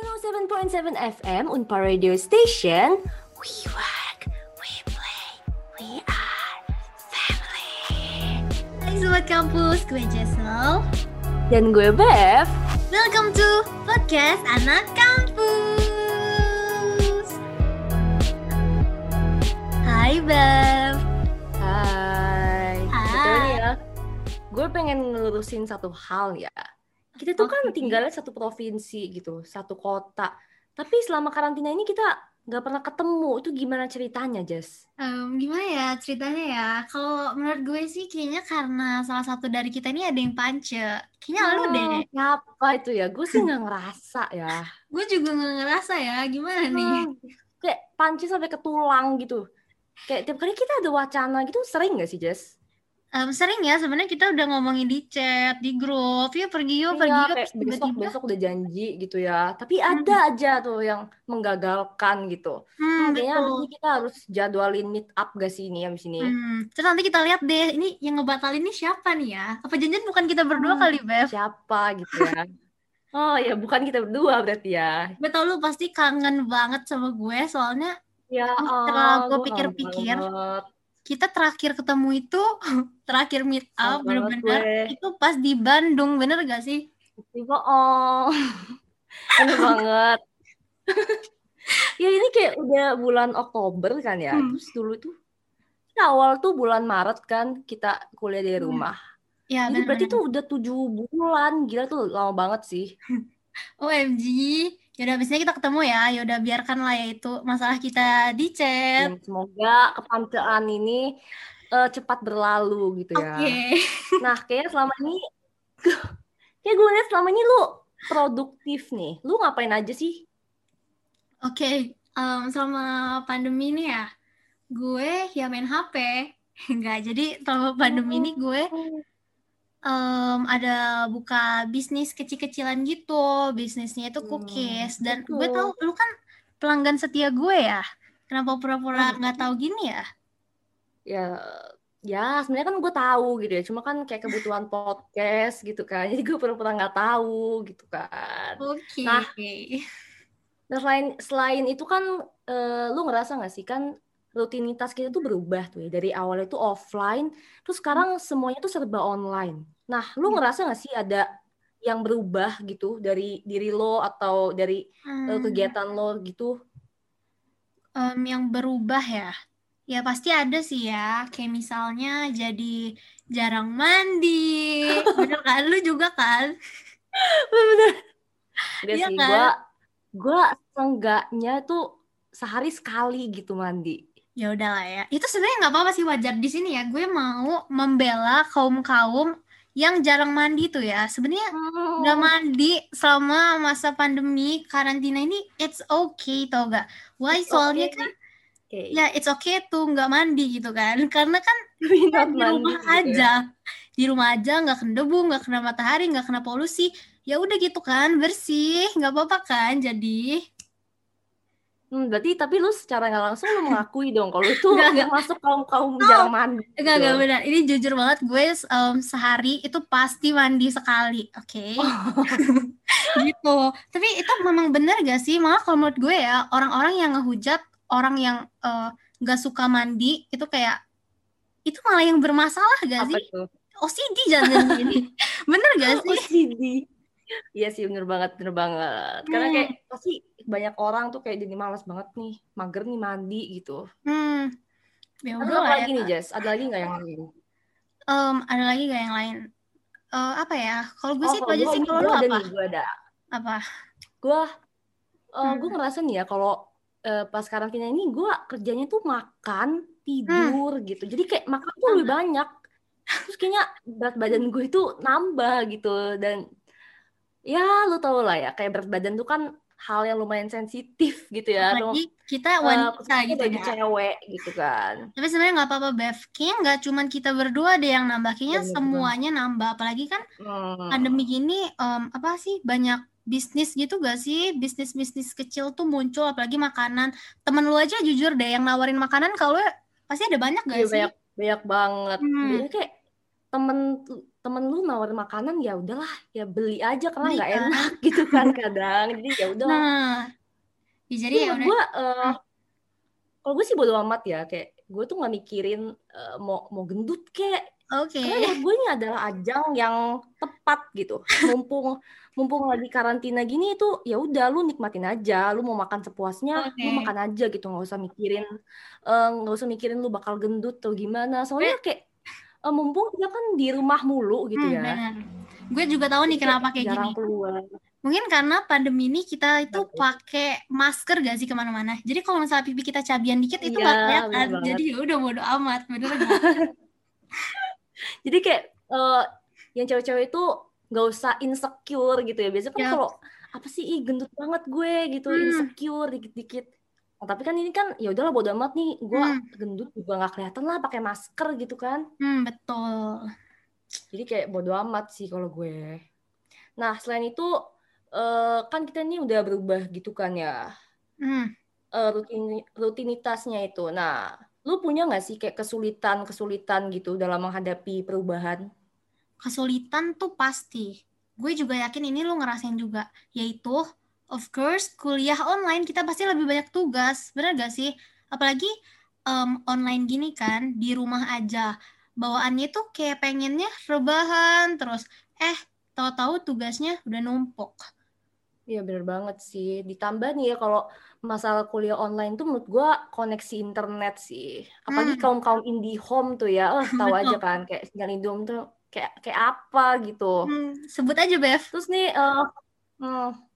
107.7 FM Unpar Radio Station. We work, we play, we are family. Hai Sobat Kampus, gue Jessel Dan gue Bev. Welcome to Podcast Anak Kampus Hai Bev Hai. Hai. Betul nih ya. Gue pengen ngelurusin satu hal ya. Kita tuh kan tinggalnya satu provinsi gitu, satu kota. Tapi selama karantina ini kita nggak pernah ketemu. Itu gimana ceritanya, Jess? Em, Gimana ya ceritanya ya Kalau menurut gue sih kayaknya karena salah satu dari kita ini ada yang pance Kayaknya lu deh Siapa itu ya? Gue sih nggak ngerasa ya. Gue juga gak ngerasa ya Gimana nih Hmm, kayak panci sampai ke tulang gitu. Kayak tiap kali kita ada wacana gitu sering gak sih, Jess? Em, Sering ya sebenarnya kita udah ngomongin di chat Di grup Ya pergi yuk pergi Iya, yuk tiba-tiba besok-besok udah janji gitu ya. Tapi ada aja tuh yang menggagalkan gitu. Hmm Hmm, kayaknya abis betul ini kita harus jadwalin meet up gak sih ini abis ini? Hmm, terus nanti kita lihat deh, ini yang ngebatalin ini siapa nih ya? Apa janjian bukan kita berdua Hmm, kali, Bev? Siapa gitu ya? Oh ya, bukan kita berdua berarti ya. Gue tau lu pasti kangen banget sama gue, soalnya Ya, setelah gue pikir-pikir. Kita terakhir ketemu itu, terakhir meet up, bener-bener, gue. itu pas di Bandung, bener gak sih? Ih, bohong. Bener banget. Ya ini kayak udah bulan Oktober kan ya. Hmm. Terus dulu tuh kita awal tuh bulan Maret kan kita kuliah dari Hmm. rumah. Ya, Ini berarti tuh udah tujuh bulan. Gila tuh lama banget sih. OMG. Yaudah, abisnya kita ketemu ya. Yaudah, biarkan lah ya itu masalah kita di chat. Dan semoga kepancean ini eh, cepat berlalu gitu Oke. ya. Nah, kayaknya selama ini kayak gue lihat selama ini lu produktif nih. Lu ngapain aja sih? Oke, em, selama pandemi ini ya, gue ya main HP. Enggak, jadi selama pandemi ini gue em, ada buka bisnis kecil-kecilan gitu. Bisnisnya itu Hmm, cookies. Dan gue betul. tahu lu kan pelanggan setia gue ya. Kenapa pura-pura Hmm. nggak tahu gini ya? Ya, ya sebenarnya kan gue tahu gitu ya. Cuma kan kayak kebutuhan podcast gitu kan. Jadi gue pura-pura nggak tahu gitu kan. Oke. Nah, Nah, selain selain itu kan eh, lu ngerasa nggak sih kan rutinitas kita tuh berubah tuh ya dari awalnya tuh offline, terus sekarang semuanya tuh serba online. Nah, lu Ya. ngerasa nggak sih ada yang berubah gitu dari diri lo atau dari eh, Hmm, kegiatan lo gitu? em, yang berubah ya. Ya pasti ada sih ya. Kayak misalnya jadi jarang mandi. Bener kan? Lu juga kan? Bener. Enggak Iya kan? gua gua seenggaknya tuh sehari sekali gitu mandi. Ya udahlah ya. Itu sebenarnya nggak apa-apa sih wajar di sini ya. Gue mau membela kaum-kaum yang jarang mandi tuh ya. Sebenarnya nggak Hmm. mandi selama masa pandemi karantina ini it's okay tau gak? Why? It's Soalnya okay. kan Oke. ya it's okay tuh nggak mandi gitu kan. Karena kan di mandi rumah gitu ya. aja. Di rumah aja nggak kena debu, nggak kena matahari, nggak kena polusi. Ya udah gitu kan, bersih, nggak apa-apa kan. Jadi Hmm, berarti tapi lu secara nggak langsung lu mengakui dong kalau itu Nggak, nggak. masuk kaum kaum Oh, jarang mandi Enggak, gitu. enggak benar. Ini jujur banget gue em, sehari itu pasti mandi sekali, oke? Gitu. Tapi itu memang benar gak sih? Malah kalau menurut gue ya, orang-orang yang ngehujat orang yang eh, nggak suka mandi itu kayak itu malah yang bermasalah gak Apa sih? itu? OCD jangan gini. Bener gak sih? OCD. Iya sih bener banget, bener banget. Karena Hmm. kayak pasti banyak orang tuh kayak jadi malas banget nih, mager nih mandi gitu. Hmm. Ya udah apa lah ya. lagi nih, Jess? Ada lagi nggak yang lain? Em, ada lagi gak yang lain? Eh, apa ya? Kalau gue Oh, sih itu aja gue sih. Kalau gue lu ada apa? nih, gue ada. Apa? Gue, gue Hmm. ngerasa nih ya kalau eh, pas karantina ini gue kerjanya tuh makan, Hmm. tidur gitu. Jadi kayak makan tuh lebih banyak. Terus kayaknya berat badan gue itu nambah gitu dan ya lu tau lah ya kayak berat badan tuh kan hal yang lumayan sensitif gitu ya. Lu- Apalagi kita eh, wanita khususnya gitu ya. cewek gitu kan. Tapi sebenarnya nggak apa-apa, Bev. Kayaknya nggak cuman kita berdua deh yang nambah. Kayaknya Bener, semuanya nambah. Apalagi kan Hmm. pandemi gini, em, apa sih banyak bisnis gitu gak sih? Bisnis-bisnis kecil tuh muncul, apalagi makanan. Temen lu aja jujur deh yang nawarin makanan kalau pasti ada banyak gak Iya sih? banyak banyak banget. Hmm. Biasanya kayak temen temen lu nawar makanan ya udahlah ya beli aja karena nggak kan. enak gitu kan kadang jadi ya udah Nah, ya jadi ya udah. gue eh, kalau gue sih bodo amat ya kayak gue tuh nggak mikirin eh, mau mau gendut kek Oke. karena menurut gue ini adalah ajang yang tepat gitu mumpung mumpung lagi karantina gini itu ya udah lu nikmatin aja lu mau makan sepuasnya lu Oke. makan aja gitu nggak usah mikirin eh, nggak usah mikirin lu bakal gendut atau gimana soalnya kayak eh, mumpung dia kan di rumah mulu gitu Hmm, ya benar. Gue juga tahu nih kenapa kayak gini. keluar Mungkin karena pandemi ini kita itu Betul. pakai masker gak sih ke mana-mana. Jadi kalau misalnya pipi kita cabian dikit itu Iya, nggak bener kelihatan. banget. Jadi ya udah bodo amat, bener jadi kayak eh, yang cewek-cewek itu nggak usah insecure gitu ya biasanya kan Yap. kalau apa sih ih gendut banget gue gitu Hmm. insecure dikit-dikit Nah, tapi kan ini kan ya udahlah bodo amat nih gue Hmm. gendut juga nggak kelihatan lah pakai masker gitu kan Hmm, betul. jadi kayak bodo amat sih kalau gue nah selain itu eh, kan kita ini udah berubah gitu kan ya Hmm. eh, rutin rutinitasnya itu nah lu punya nggak sih kayak kesulitan kesulitan gitu dalam menghadapi perubahan Kesulitan tuh pasti. Gue juga yakin ini lo ngerasain juga. Yaitu, of course, kuliah online kita pasti lebih banyak tugas. Bener gak sih? Apalagi em, online gini kan, di rumah aja. Bawaannya tuh kayak pengennya rebahan, terus eh, tahu-tahu tugasnya udah numpuk. Iya bener banget sih. Ditambah nih ya kalau masalah kuliah online tuh menurut gua koneksi internet sih. Apalagi Hmm. kaum-kaum indie home tuh ya, eh tahu aja kan kayak sinyal Indihome tuh kayak kayak apa gitu. Hmm, sebut aja, Bev. Terus nih eh, hmm,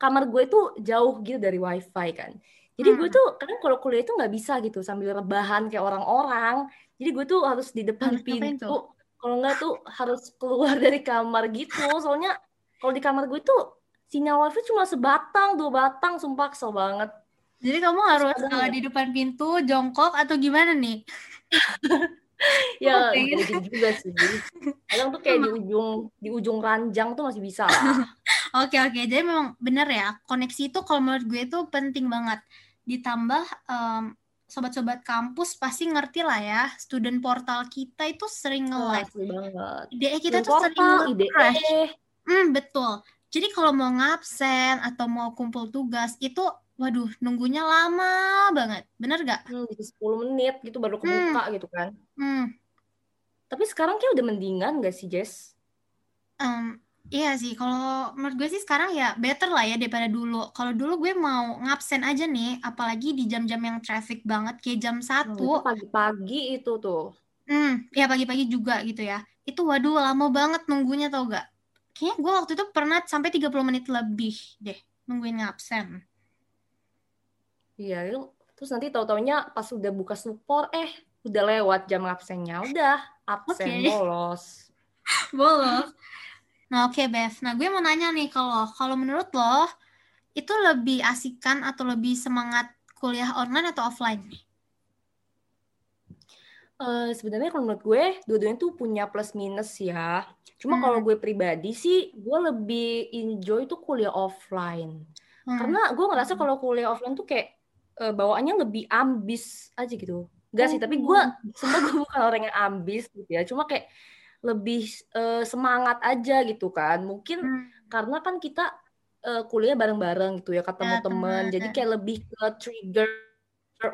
kamar gue tuh jauh gitu dari wifi kan. Jadi gue Hmm. tuh kadang kalau kuliah itu nggak bisa gitu sambil rebahan kayak orang-orang. Jadi gue tuh harus di depan pintu. Kalau nggak tuh harus keluar dari kamar gitu. Soalnya kalau di kamar gue tuh sinyal wifi cuma sebatang, dua batang, sumpah kesel banget. Jadi kamu harus uh, di depan pintu, jongkok, atau gimana nih? ya gitu juga sih. Kadang tuh kayak di ujung di ujung ranjang tuh masih bisa lah. Oke, oke. Jadi memang benar ya, koneksi itu kalau menurut gue itu penting banget. Ditambah em, sobat-sobat kampus pasti ngerti lah ya, student portal kita itu sering asli banget. IDE kita tuh sering nge-crash. Hmm, betul. Jadi kalau mau ngabsen atau mau kumpul tugas itu, waduh, nunggunya lama banget. Bener gak? Hmm, bisa 10 menit gitu baru Hmm, kebuka gitu kan. hmm. Tapi sekarang kayak udah mendingan gak sih, Jess? Em, iya sih, kalau menurut gue sih sekarang ya better lah ya daripada dulu. Kalau dulu gue mau ngabsen aja nih, apalagi di jam-jam yang traffic banget, kayak jam Hmm, itu 1. pagi-pagi itu tuh. Hmm, ya pagi-pagi juga gitu ya. Itu waduh lama banget nunggunya tau gak? Kayaknya gue waktu itu pernah sampai 30 menit lebih deh nungguin ngabsen. Iya, terus nanti tahu-taunya pas udah buka support, eh udah lewat jam absennya. Udah, absen, Oke, bolos. bolos. Nah oke Bev, nah gue mau nanya nih kalau kalau menurut lo itu lebih asikan atau lebih semangat kuliah online atau offline nih? Eh, sebenarnya kalau menurut gue, dua-duanya tuh punya plus minus ya. Cuma kalau Hmm, gue pribadi sih, gue lebih enjoy tuh kuliah offline. hmm, Karena gue ngerasa kalau kuliah offline tuh kayak eh, bawaannya lebih ambis aja gitu. Enggak sih, tapi gue Oh, sebenarnya gue bukan orang yang ambis gitu ya. Cuma kayak lebih eh, semangat aja gitu kan. Mungkin hmm, karena kan kita eh, kuliah bareng-bareng gitu ya, ketemu ya temen. Jadi teman. kayak lebih ke trigger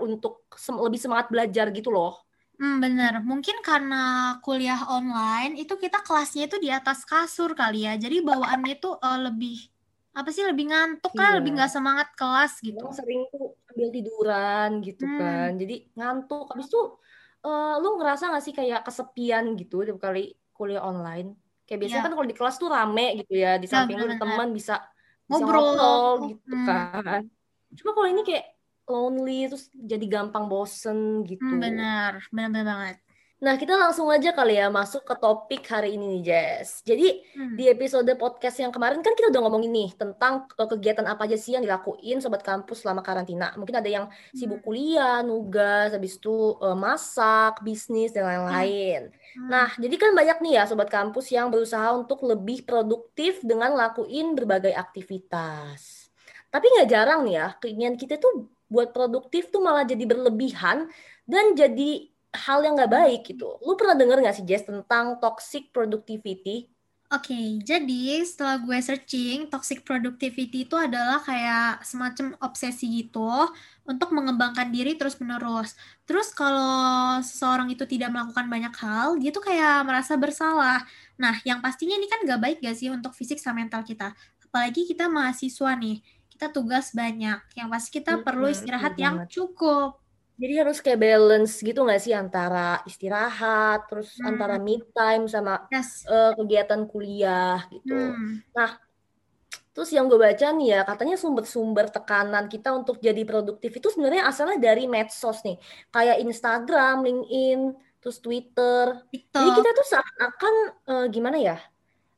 untuk sem- lebih semangat belajar gitu loh. Hmm, bener. Mungkin karena kuliah online itu kita kelasnya itu di atas kasur kali ya. Jadi bawaannya itu eh, lebih apa sih lebih ngantuk kan, lebih Iya. nggak semangat kelas gitu. Sering tuh ambil tiduran gitu Hmm, kan. Jadi ngantuk. Habis itu eh, lu ngerasa gak sih kayak kesepian gitu tiap kali kuliah online? Kayak biasanya ya, kan kalau di kelas tuh rame gitu ya. Di samping lu ada benar-benar teman bisa bisa ngobrol. ngobrol gitu Hmm, kan. Cuma kalau ini kayak lonely terus jadi gampang bosen hmm, gitu. benar, benar-benar banget. Nah, kita langsung aja kali ya masuk ke topik hari ini nih, Jess. Jadi, Hmm, di episode podcast yang kemarin kan kita udah ngomongin nih tentang eh, kegiatan apa aja sih yang dilakuin sobat kampus selama karantina. Mungkin ada yang sibuk hmm, kuliah, nugas, habis itu eh, masak, bisnis, dan hmm, lain-lain. hmm. Nah, jadi kan banyak nih ya sobat kampus yang berusaha untuk lebih produktif dengan lakuin berbagai aktivitas. Tapi nggak jarang nih ya, keinginan kita tuh buat produktif tuh malah jadi berlebihan dan jadi hal yang nggak baik gitu. Lu pernah denger nggak sih Jess tentang toxic productivity? Oke, okay, jadi setelah gue searching, toxic productivity itu adalah kayak semacam obsesi gitu untuk mengembangkan diri terus-menerus. Terus kalau seseorang itu tidak melakukan banyak hal, dia tuh kayak merasa bersalah. Nah, yang pastinya ini kan gak baik gak sih untuk fisik sama mental kita? Apalagi kita mahasiswa nih, kita tugas banyak. Yang pasti kita perlu istirahat yang cukup. Jadi harus kayak balance gitu nggak sih antara istirahat, terus hmm. antara me time sama yes. uh, kegiatan kuliah gitu. Hmm. Nah, terus yang gue baca nih ya katanya sumber-sumber tekanan kita untuk jadi produktif itu sebenarnya asalnya dari medsos nih, kayak Instagram, LinkedIn, terus Twitter. TikTok. Jadi kita tuh seakan uh, gimana ya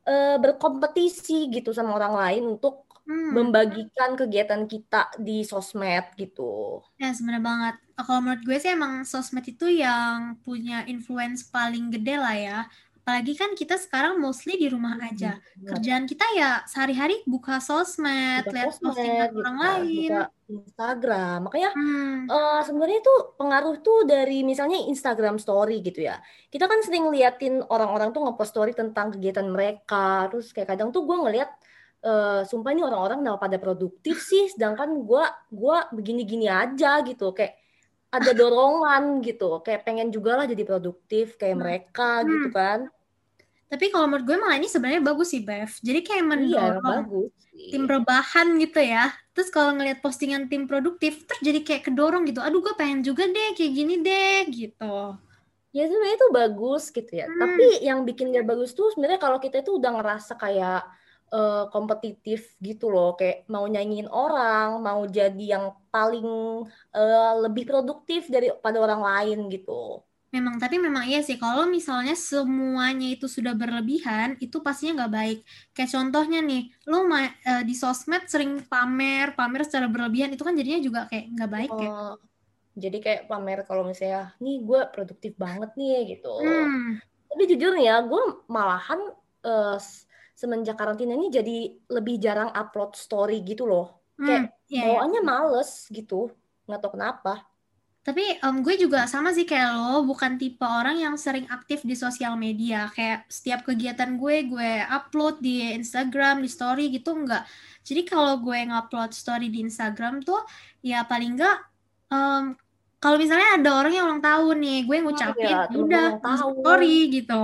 uh, berkompetisi gitu sama orang lain untuk hmm. membagikan kegiatan kita di sosmed gitu. Ya, sebenarnya banget. Kalau menurut gue sih emang sosmed itu yang punya influence paling gede lah ya. Apalagi kan kita sekarang mostly di rumah hmm, aja. Hmm. Kerjaan kita ya sehari-hari buka sosmed, buka lihat postingan orang lain. Buka Instagram. Makanya hmm. uh, sebenarnya itu pengaruh tuh dari misalnya Instagram story gitu ya. Kita kan sering liatin orang-orang tuh ngepost story tentang kegiatan mereka. Terus kayak kadang tuh gue ngeliat uh, sumpah ini orang-orang kenapa pada produktif sih sedangkan gue gua begini-gini aja gitu. Kayak ada dorongan gitu. Kayak pengen juga lah jadi produktif kayak hmm. mereka hmm. gitu kan. Tapi kalau menurut gue malah ini sebenarnya bagus sih Bev. Jadi kayak iya, mendorong iya, bagus tim rebahan gitu ya. Terus kalau ngelihat postingan tim produktif terus jadi kayak kedorong gitu. Aduh gue pengen juga deh kayak gini deh gitu. Ya sebenarnya itu bagus gitu ya. Hmm. tapi yang bikin gak bagus tuh sebenarnya kalau kita itu udah ngerasa kayak uh, kompetitif gitu loh kayak mau nyanyiin orang mau jadi yang paling uh, lebih produktif daripada orang lain gitu Memang, tapi memang iya sih, kalau misalnya semuanya itu sudah berlebihan, itu pastinya nggak baik. Kayak contohnya nih, lu uh, di sosmed sering pamer, pamer secara berlebihan, itu kan jadinya juga kayak nggak baik oh, ya. Jadi kayak pamer kalau misalnya, nih gue produktif banget nih gitu. Hmm. Tapi jujur ya, gue malahan uh, semenjak karantina ini jadi lebih jarang upload story gitu loh. Hmm, kayak yeah, iya. bawaannya yeah. males gitu. Nggak tahu kenapa. Tapi um, gue juga sama sih kayak lo, bukan tipe orang yang sering aktif di sosial media. Kayak setiap kegiatan gue, gue upload di Instagram, di story gitu, enggak. Jadi kalau gue ngupload story di Instagram tuh, ya paling enggak, um, kalau misalnya ada orang yang ulang tahun nih, gue ngucapin, oh, ya, udah, story gitu.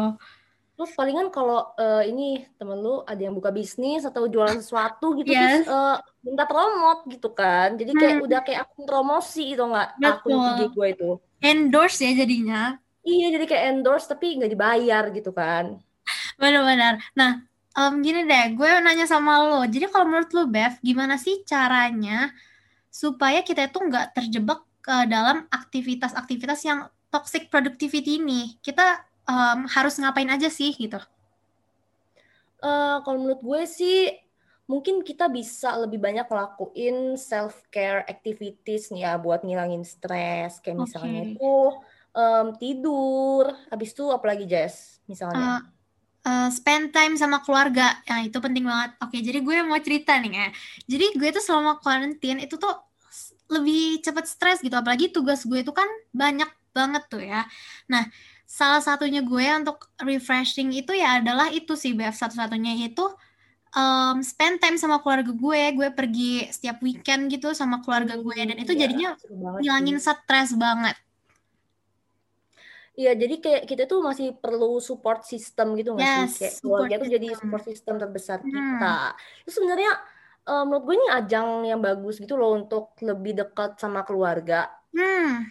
Terus palingan kalau uh, ini temen lu ada yang buka bisnis atau jualan sesuatu gitu yes. terus uh, minta promote gitu kan. Jadi kayak hmm. udah kayak akun promosi gitu nggak akun IG gue itu. Endorse ya jadinya. Iya jadi kayak endorse tapi nggak dibayar gitu kan. Benar-benar. Nah um, gini deh, gue nanya sama lo. Jadi kalau menurut lo Bev, gimana sih caranya supaya kita itu nggak terjebak ke dalam aktivitas-aktivitas yang toxic productivity ini? Kita um, harus ngapain aja sih gitu? Uh, kalau menurut gue sih mungkin kita bisa lebih banyak ngelakuin self care activities nih ya buat ngilangin stres. Kayak misalnya okay. itu um, tidur habis itu apalagi Jess misalnya? Uh, uh, spend time sama keluarga. Ya itu penting banget. Oke jadi gue mau cerita nih ya. Jadi gue tuh selama karantin itu tuh lebih cepat stres gitu. Apalagi tugas gue itu kan banyak banget tuh ya. Nah salah satunya gue untuk refreshing itu ya adalah itu sih BF satu-satunya itu um, spend time sama keluarga gue gue pergi setiap weekend gitu sama keluarga gue dan itu iya, jadinya ngilangin stres banget Iya, jadi kayak kita tuh masih perlu support system gitu nggak yes, sih? Kayak keluarga tuh jadi support system terbesar hmm. kita. Itu sebenarnya uh, menurut gue ini ajang yang bagus gitu loh untuk lebih dekat sama keluarga. Hmm.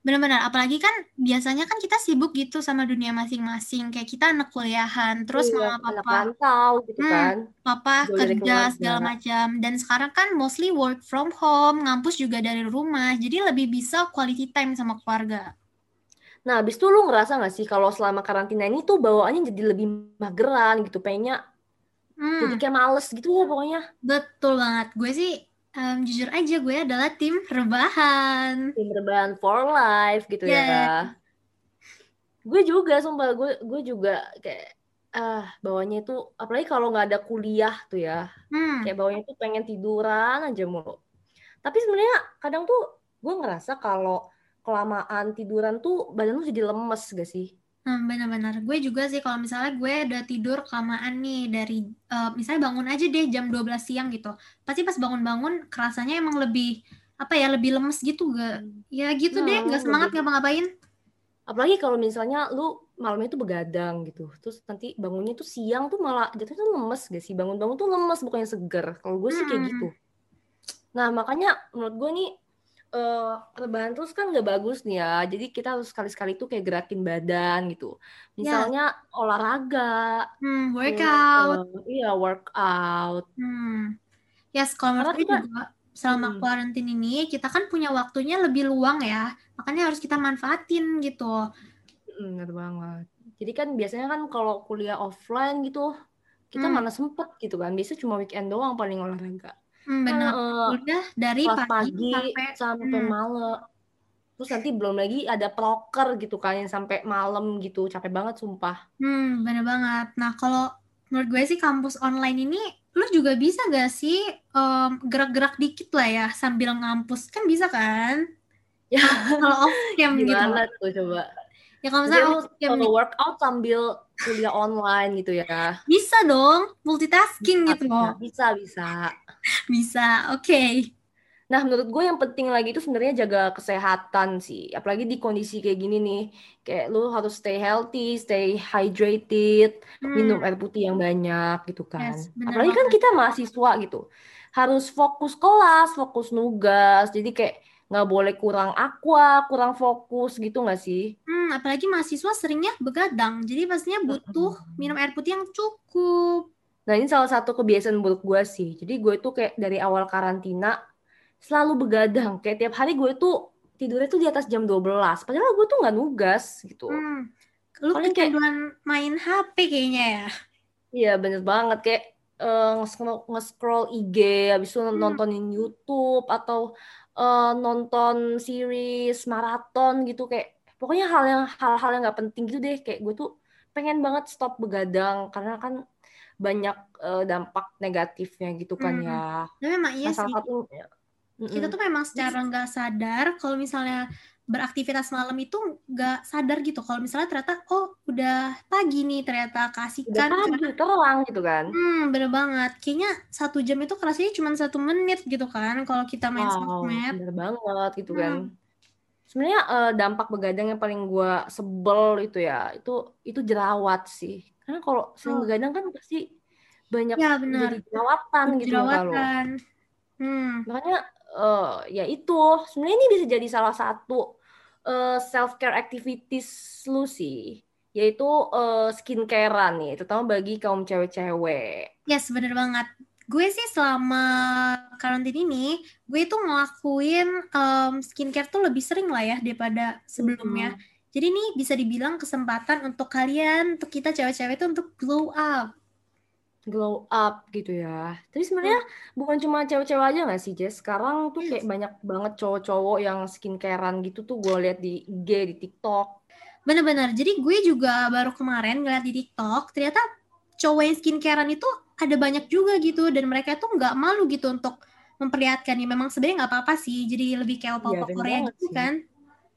Benar-benar, apalagi kan biasanya kan kita sibuk gitu sama dunia masing-masing. Kayak kita anak kuliahan, terus iya, mama papa rantau gitu hmm, kan. Papa kerja segala macam. Dan sekarang kan mostly work from home, ngampus juga dari rumah. Jadi lebih bisa quality time sama keluarga. Nah, abis itu lu ngerasa gak sih kalau selama karantina ini tuh bawaannya jadi lebih mageran gitu, pengennya hmm. jadi kayak males gitu ya pokoknya. Betul banget. Gue sih um, jujur aja gue adalah tim rebahan. Tim rebahan for life gitu yeah. ya. Gue juga sumpah gue gue juga kayak ah bawahnya itu apalagi kalau nggak ada kuliah tuh ya. Hmm. Kayak bawahnya tuh pengen tiduran aja mulu. Tapi sebenarnya kadang tuh gue ngerasa kalau kelamaan tiduran tuh badan lu jadi lemes gak sih? Hmm, benar-benar. Gue juga sih kalau misalnya gue udah tidur kelamaan nih dari uh, misalnya bangun aja deh jam 12 siang gitu. Pasti pas bangun-bangun kerasanya emang lebih apa ya, lebih lemes gitu gak? Ya gitu deh, Nah, gak semangat ngapa-ngapain. Apalagi kalau misalnya lu malamnya tuh begadang gitu. Terus nanti bangunnya tuh siang tuh malah jatuhnya tuh lemes gak sih? Bangun-bangun tuh lemes bukannya seger. Kalau gue sih kayak Hmm. gitu. Nah, makanya menurut gue nih eh rebahan terus kan gak bagus nih ya. Jadi kita harus sekali-sekali tuh kayak gerakin badan gitu. Ya, Misalnya olahraga, hmm, workout. eh, iya workout. Hmm. Yes, kalau menurut kita juga selama mm, kuarantin ini kita kan punya waktunya lebih luang ya. Makanya harus kita manfaatin gitu. mm, bener banget. Jadi kan biasanya kan kalau kuliah offline gitu kita Hmm, mana sempet gitu kan. Biasanya cuma weekend doang paling olahraga. Hmm, Kan benar. eh, Udah dari pagi pagi sampai sampai hmm, malam. Terus nanti belum lagi ada proker gitu kan yang sampai malam gitu. Capek banget sumpah. hmm, bener banget. Nah, kalau menurut gue sih kampus online ini lu juga bisa gak sih em, gerak-gerak dikit lah ya sambil ngampus kan bisa kan? Ya Kalau off cam gitu. gimana tuh coba? Ya kalau misalnya off cam workout sambil kuliah online gitu ya. bisa dong multitasking Bisa, gitu bisa, bisa. Bisa. Oke. Nah, menurut gue yang penting lagi itu sebenarnya jaga kesehatan sih. Apalagi di kondisi kayak gini nih. Kayak lu harus stay healthy, stay hydrated, minum Hmm, air putih yang banyak gitu kan. yes, Apalagi kan banget. kita mahasiswa gitu. Harus fokus kelas, fokus nugas. Jadi kayak nggak boleh kurang aqua, kurang fokus gitu nggak sih? Hmm, apalagi mahasiswa seringnya begadang, jadi pastinya butuh minum air putih yang cukup. Nah, ini salah satu kebiasaan buruk gue sih. Jadi gue tuh kayak dari awal karantina selalu begadang. Kayak tiap hari gue tuh tidurnya tuh di atas jam 12. Padahal gue tuh nggak nugas gitu. Hmm, lu Paling kayak, kecanduan main HP kayaknya ya. iya bener banget. Kayak eh, nge-scroll, IG, habis itu Hmm, nontonin YouTube, atau eh, nonton series, maraton gitu. Kayak pokoknya hal yang hal-hal yang nggak penting gitu deh. Kayak gue tuh pengen banget stop begadang. Karena kan banyak eh, dampak negatifnya gitu kan hmm. ya. Tapi memang iya Nah, salah sih, satunya kita Mm-mm. tuh memang secara nggak sadar kalau misalnya beraktivitas malam itu nggak sadar gitu. Kalau misalnya ternyata, oh udah pagi nih ternyata udah kasihkan pagi, terang gitu kan. Hmm, bener banget. Kayaknya satu jam itu kerasanya cuma satu menit gitu kan kalau kita main Wow, sosmed. bener banget gitu kan. Sebenarnya eh, dampak begadang yang paling gua sebel itu ya, itu itu jerawat sih. Karena kalau sering oh, begadang kan pasti banyak ya jadi jerawatan gitu jerawatan. Hmm, Makanya eh, ya itu sebenarnya ini bisa jadi salah satu self care activities lu sih, yaitu eh, skincarean nih, terutama bagi kaum cewek-cewek. yes, bener banget. Gue sih selama karantina ini, gue tuh ngelakuin em, skincare tuh lebih sering lah ya daripada sebelumnya. Mm-mm. Jadi nih bisa dibilang kesempatan untuk kalian, untuk kita cewek-cewek itu untuk glow up. glow up gitu ya. Tapi Hmm, sebenarnya bukan cuma cewek-cewek aja nggak sih, Jess? Sekarang tuh kayak banyak banget cowok-cowok yang skincarean gitu tuh gue lihat di IG, di TikTok. Bener-bener. Jadi gue juga baru kemarin ngeliat di TikTok, ternyata cowok yang skincarean itu ada banyak juga gitu, dan mereka tuh nggak malu gitu untuk memperlihatkan ya memang sebenarnya nggak apa-apa sih, jadi lebih kayak Iya, opa-opa bener Korea gitu sih. kan.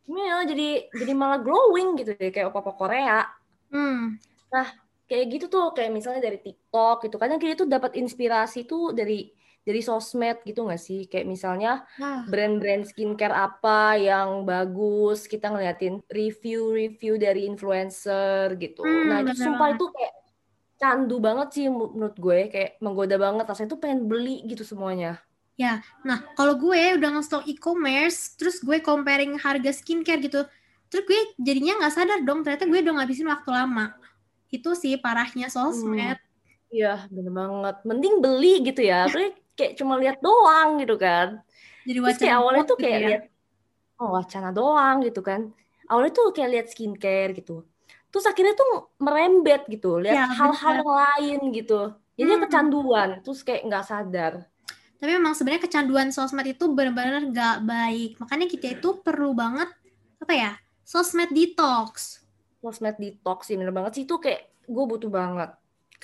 Iya, jadi jadi malah glowing gitu deh kayak opa-opa Korea. Hmm, Nah, kayak gitu tuh kayak misalnya dari TikTok gitu. Kadang kita tuh dapat inspirasi tuh dari dari sosmed gitu nggak sih? Kayak misalnya nah, brand-brand skincare apa yang bagus, kita ngeliatin review-review dari influencer gitu. Nah, hmm, itu bener sumpah banget. itu kayak candu banget sih menurut gue, kayak menggoda banget. Rasanya tuh pengen beli gitu semuanya. Ya, nah kalau gue udah nge-stok e-commerce, terus gue comparing harga skincare gitu, terus gue jadinya nggak sadar dong, ternyata gue udah ngabisin waktu lama. Itu sih parahnya Hmm, sosmed. iya bener banget. Mending beli gitu ya. Terus kayak cuma lihat doang gitu kan. Jadi Terus kayak wacana awalnya tuh gitu kayak ya. lihat oh wacana doang gitu kan. Awalnya tuh kayak lihat skincare gitu. Terus akhirnya tuh merembet gitu, lihat Ya, hal-hal yang lain gitu. Jadi Hmm. kecanduan, terus kayak nggak sadar. Tapi memang sebenarnya kecanduan sosmed itu benar-benar nggak baik. Makanya kita itu perlu banget apa ya? Sosmed detox. Sosmed detox sih bener banget sih itu kayak gue butuh banget.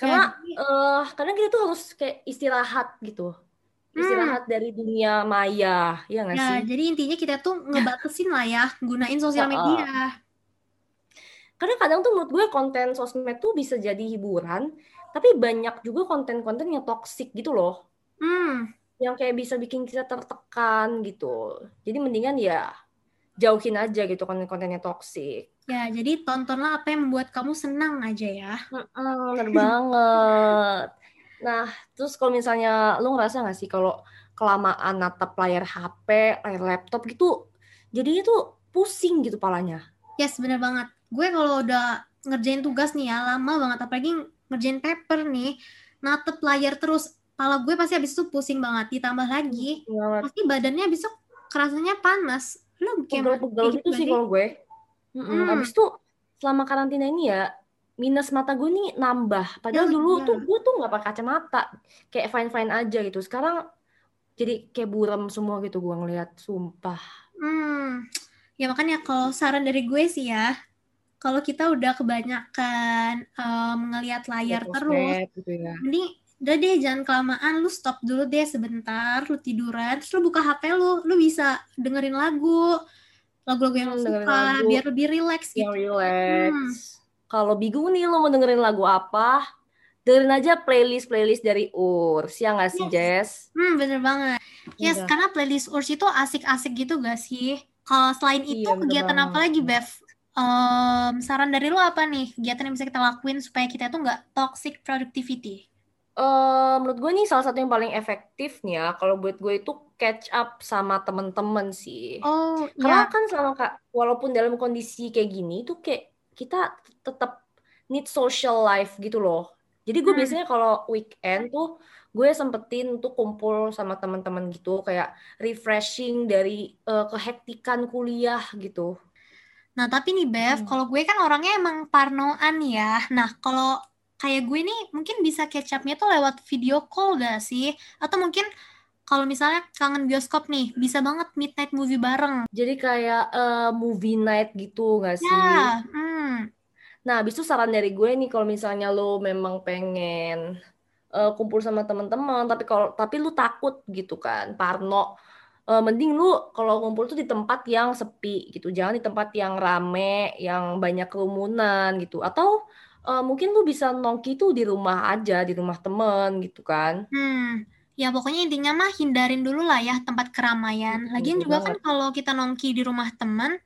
Ya, Karena jadi eh kadang kita tuh harus kayak istirahat gitu. istirahat hmm. dari dunia maya, ya nggak ya, sih? Jadi intinya kita tuh ngebatasin lah ya, gunain sosial media. Karena kadang tuh menurut gue konten sosmed tuh bisa jadi hiburan, tapi banyak juga konten-konten yang toksik gitu loh. Hmm. Yang kayak bisa bikin kita tertekan gitu. Jadi mendingan ya jauhin aja gitu konten-kontennya toksik. Ya, jadi tontonlah apa yang membuat kamu senang aja ya. Bener banget. Nah, terus kalau misalnya lu ngerasa gak sih kalau kelamaan natap layar HP, layar laptop gitu, jadinya tuh pusing gitu palanya. Yes, bener banget gue kalau udah ngerjain tugas nih ya lama banget apalagi ngerjain paper nih natep layar terus kepala gue pasti habis itu pusing banget ditambah lagi banget. pasti badannya itu kerasanya panas. Lu kayak pegel gitu, gitu sih kalau gue. Mm -mm. habis itu selama karantina ini ya minus mata gue nih nambah. Padahal ya, dulu ya. tuh gue tuh nggak pakai kacamata. Kayak fine fine aja gitu. Sekarang jadi kayak buram semua gitu gue ngeliat sumpah. Hmm. Ya makanya kalau saran dari gue sih ya kalau kita udah kebanyakan um, ngelihat layar ya, terus, gitu ya. mending udah deh jangan kelamaan, lu stop dulu deh sebentar, lu tiduran, terus lu buka HP lu, lu bisa dengerin lagu, lagu-lagu yang hmm, suka, lagu. biar lebih relax gitu. relax. Hmm. Kalau bingung nih lu mau dengerin lagu apa, dengerin aja playlist-playlist dari Urs, ya nggak sih, yes. Jess? Hmm, bener banget. Yes, Udah. karena playlist Urs itu asik-asik gitu gak sih? Kalau selain iya, itu, kegiatan apa lagi, Bev? Um, saran dari lo apa nih kegiatan yang bisa kita lakuin supaya kita tuh nggak toxic productivity? Uh, menurut gue nih salah satu yang paling efektif nih ya kalau buat gue itu catch up sama temen-temen sih. Oh, Karena ya. kan selama kak walaupun dalam kondisi kayak gini tuh kayak kita tetap need social life gitu loh. Jadi gue hmm. biasanya kalau weekend tuh gue sempetin untuk kumpul sama teman-teman gitu kayak refreshing dari uh, kehektikan kuliah gitu. Nah, tapi nih Bev, hmm. kalau gue kan orangnya emang parnoan ya. Nah, kalau kayak gue nih mungkin bisa catch up-nya tuh lewat video call gak sih? Atau mungkin kalau misalnya kangen bioskop nih, bisa banget midnight movie bareng. Jadi kayak uh, movie night gitu gak sih? Ya, hmm. Nah, abis itu saran dari gue nih kalau misalnya lo memang pengen uh, kumpul sama teman-teman, tapi kalau tapi lu takut gitu kan, parno uh, mending lu kalau ngumpul tuh di tempat yang sepi gitu. Jangan di tempat yang rame yang banyak kerumunan gitu. Atau uh, mungkin lu bisa nongki tuh di rumah aja di rumah temen gitu kan. Hmm. Ya pokoknya intinya mah hindarin dulu lah ya tempat keramaian. Lagian juga kan kalau kita nongki di rumah temen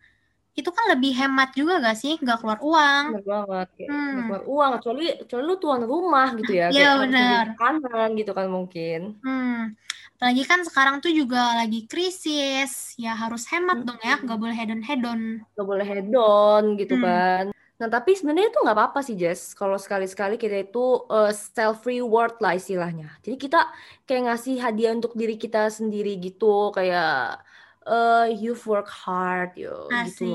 itu kan lebih hemat juga gak sih? Nggak keluar uang. Benar banget. Kayak hmm. keluar uang. Kecuali kecuali lu tuan rumah gitu ya. Iya benar kanan gitu kan mungkin. Hmm Apalagi kan sekarang tuh juga lagi krisis, ya harus hemat hmm. dong ya, nggak boleh hedon hedon. Nggak boleh hedon gitu hmm. kan. Nah tapi sebenarnya itu nggak apa-apa sih Jess, kalau sekali-sekali kita itu uh, self reward lah istilahnya. Jadi kita kayak ngasih hadiah untuk diri kita sendiri gitu, kayak uh, you've work hard yo gitu.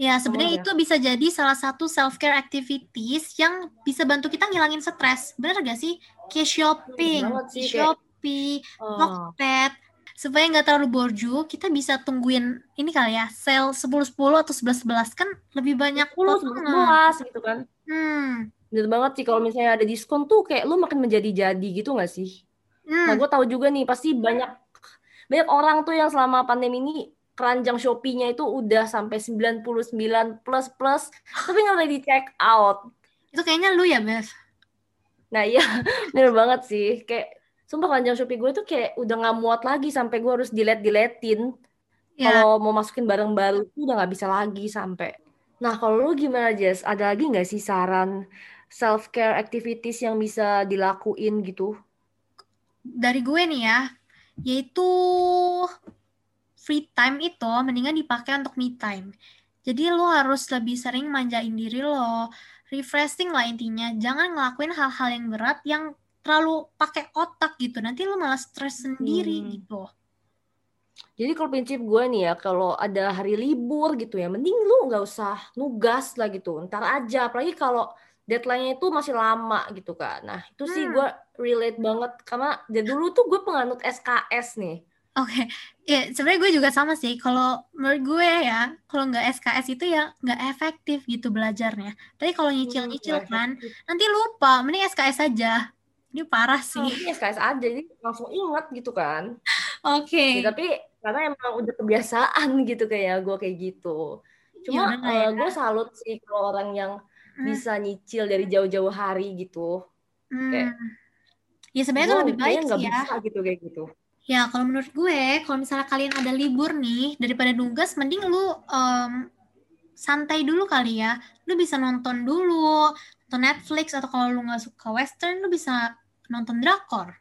Ya sebenarnya oh, itu bisa jadi salah satu self care activities yang bisa bantu kita ngilangin stres. Bener gak sih? Kayak shopping, sih, shop Shopee, oh. Tokped, supaya nggak terlalu borju, kita bisa tungguin ini kali ya, sale 10-10 atau 11-11 kan lebih banyak 10 11 gitu kan. Hmm. Bener banget sih kalau misalnya ada diskon tuh kayak lu makin menjadi-jadi gitu gak sih? Hmm. Nah gue tahu juga nih pasti banyak banyak orang tuh yang selama pandemi ini keranjang Shopee-nya itu udah sampai 99 plus plus tapi nggak boleh di check out. Itu kayaknya lu ya, Bev? Nah iya, bener banget sih. Kayak sumpah keranjang Shopee gue tuh kayak udah nggak muat lagi sampai gue harus delete deletin ya. kalau mau masukin barang baru tuh udah nggak bisa lagi sampai. Nah kalau lu gimana Jess? Ada lagi nggak sih saran self care activities yang bisa dilakuin gitu? Dari gue nih ya yaitu free time itu mendingan dipakai untuk me time. Jadi lo harus lebih sering manjain diri lo refreshing lah intinya. Jangan ngelakuin hal-hal yang berat yang terlalu pakai otak gitu nanti lu malah stres sendiri hmm. gitu jadi kalau prinsip gue nih ya kalau ada hari libur gitu ya mending lu nggak usah nugas lah gitu ntar aja apalagi kalau deadline-nya itu masih lama gitu kan nah itu hmm. sih gue relate banget karena dari dulu tuh gue penganut SKS nih Oke, okay. ya sebenarnya gue juga sama sih. Kalau menurut gue ya, kalau nggak SKS itu ya nggak efektif gitu belajarnya. Tapi kalau nyicil-nyicil hmm, kan, nanti lupa. Mending SKS aja Ini parah sih. Oh, ini SKS aja, jadi langsung ingat gitu kan. Oke. Okay. Ya, tapi karena emang udah kebiasaan gitu kayak gue kayak gitu. Cuma ya, uh, gue salut sih kalau orang yang hmm. bisa nyicil dari jauh-jauh hari gitu. Hmm. Kayak, ya sebenarnya itu lebih baik sih ya. Bisa gitu kayak gitu. Ya kalau menurut gue, kalau misalnya kalian ada libur nih, daripada nugas, mending lu um, santai dulu kali ya. Lu bisa nonton dulu, nonton Netflix, atau kalau lu nggak suka western, lu bisa nonton drakor.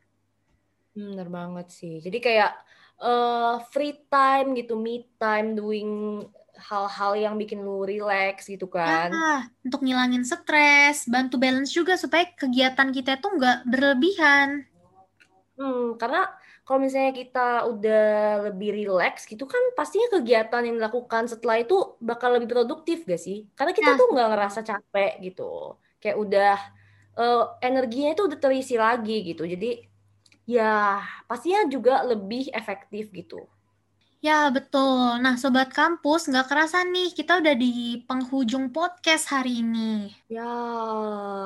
Hmm, bener banget sih. Jadi kayak uh, free time gitu, me time, doing hal-hal yang bikin lu relax gitu kan. Ya, untuk ngilangin stres, bantu balance juga supaya kegiatan kita tuh nggak berlebihan. Hmm, karena kalau misalnya kita udah lebih relax gitu kan pastinya kegiatan yang dilakukan setelah itu bakal lebih produktif gak sih? Karena kita ya. tuh nggak ngerasa capek gitu. Kayak udah uh, energinya itu udah terisi lagi gitu. Jadi ya pastinya juga lebih efektif gitu. Ya, betul. Nah, Sobat Kampus, nggak kerasa nih, kita udah di penghujung podcast hari ini. Ya,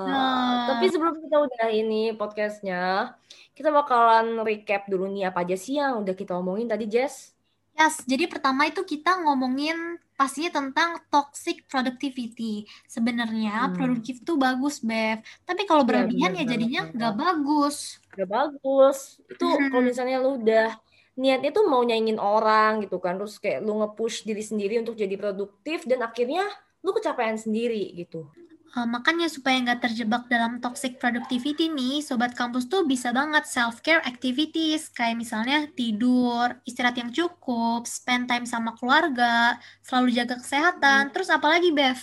nah. tapi sebelum kita udah ini podcastnya, kita bakalan recap dulu nih apa aja sih yang udah kita omongin tadi, Jess. Yes, jadi pertama itu kita ngomongin pastinya tentang toxic productivity. Sebenarnya hmm. produktif itu bagus, Bev. Tapi kalau iya, berlebihan ya, ya jadinya nggak bagus. Nggak bagus. Itu hmm. kalau misalnya lu udah niatnya tuh mau nyaingin orang gitu kan terus kayak lu nge-push diri sendiri untuk jadi produktif dan akhirnya lu kecapean sendiri gitu Uh, makanya supaya nggak terjebak dalam toxic productivity nih, sobat kampus tuh bisa banget self-care activities kayak misalnya tidur, istirahat yang cukup, spend time sama keluarga, selalu jaga kesehatan, hmm. terus apalagi Bev?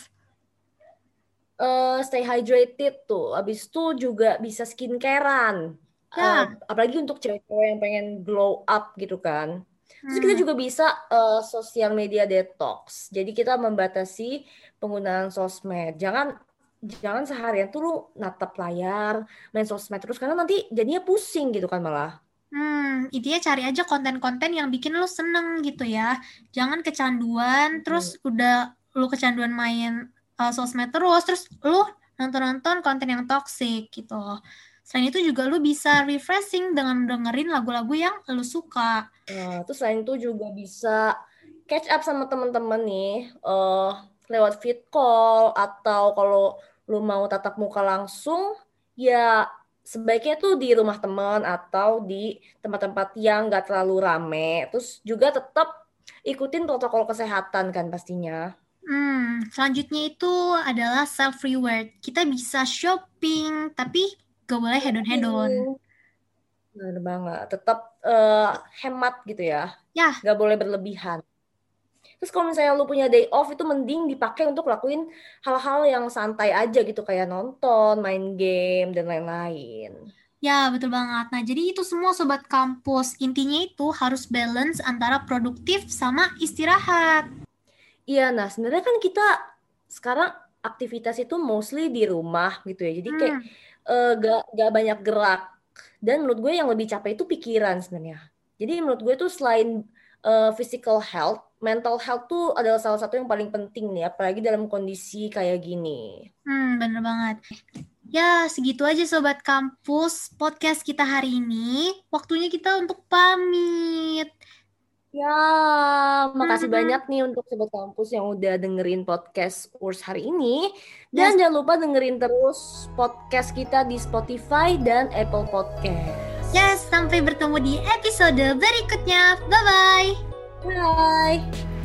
Uh, stay hydrated tuh, abis itu juga bisa skincarean uh, apalagi untuk cewek-cewek yang pengen glow up gitu kan. Terus kita hmm. juga bisa uh, sosial media detox. Jadi kita membatasi penggunaan sosmed. Jangan jangan seharian tuh lu natap layar, main sosmed terus karena nanti jadinya pusing gitu kan malah. Hmm, intinya cari aja konten-konten yang bikin lu seneng gitu ya. Jangan kecanduan, terus hmm. udah lu kecanduan main uh, sosmed terus, terus lu nonton-nonton konten yang toxic gitu. Selain itu juga lu bisa refreshing dengan dengerin lagu-lagu yang lu suka. Nah, terus selain itu juga bisa catch up sama temen-temen nih uh, lewat fit call atau kalau lu mau tatap muka langsung ya sebaiknya tuh di rumah teman atau di tempat-tempat yang gak terlalu rame. Terus juga tetap ikutin protokol kesehatan kan pastinya. Hmm, selanjutnya itu adalah self reward. Kita bisa shopping, tapi gak boleh hedon hedon benar banget tetap uh, hemat gitu ya ya gak boleh berlebihan terus kalau misalnya lu punya day off itu mending dipakai untuk lakuin hal-hal yang santai aja gitu kayak nonton main game dan lain-lain Ya, betul banget. Nah, jadi itu semua sobat kampus. Intinya itu harus balance antara produktif sama istirahat. Iya, nah sebenarnya kan kita sekarang aktivitas itu mostly di rumah gitu ya. Jadi kayak hmm uh, gak gak banyak gerak dan menurut gue yang lebih capek itu pikiran sebenarnya jadi menurut gue tuh selain uh, physical health mental health tuh adalah salah satu yang paling penting nih apalagi dalam kondisi kayak gini hmm bener banget Ya, segitu aja Sobat Kampus podcast kita hari ini. Waktunya kita untuk pamit. Ya, makasih hmm. banyak nih untuk sobat kampus yang udah dengerin podcast Urs hari ini. Dan yes. jangan lupa dengerin terus podcast kita di Spotify dan Apple Podcast. Yes, sampai bertemu di episode berikutnya. Bye-bye. Bye.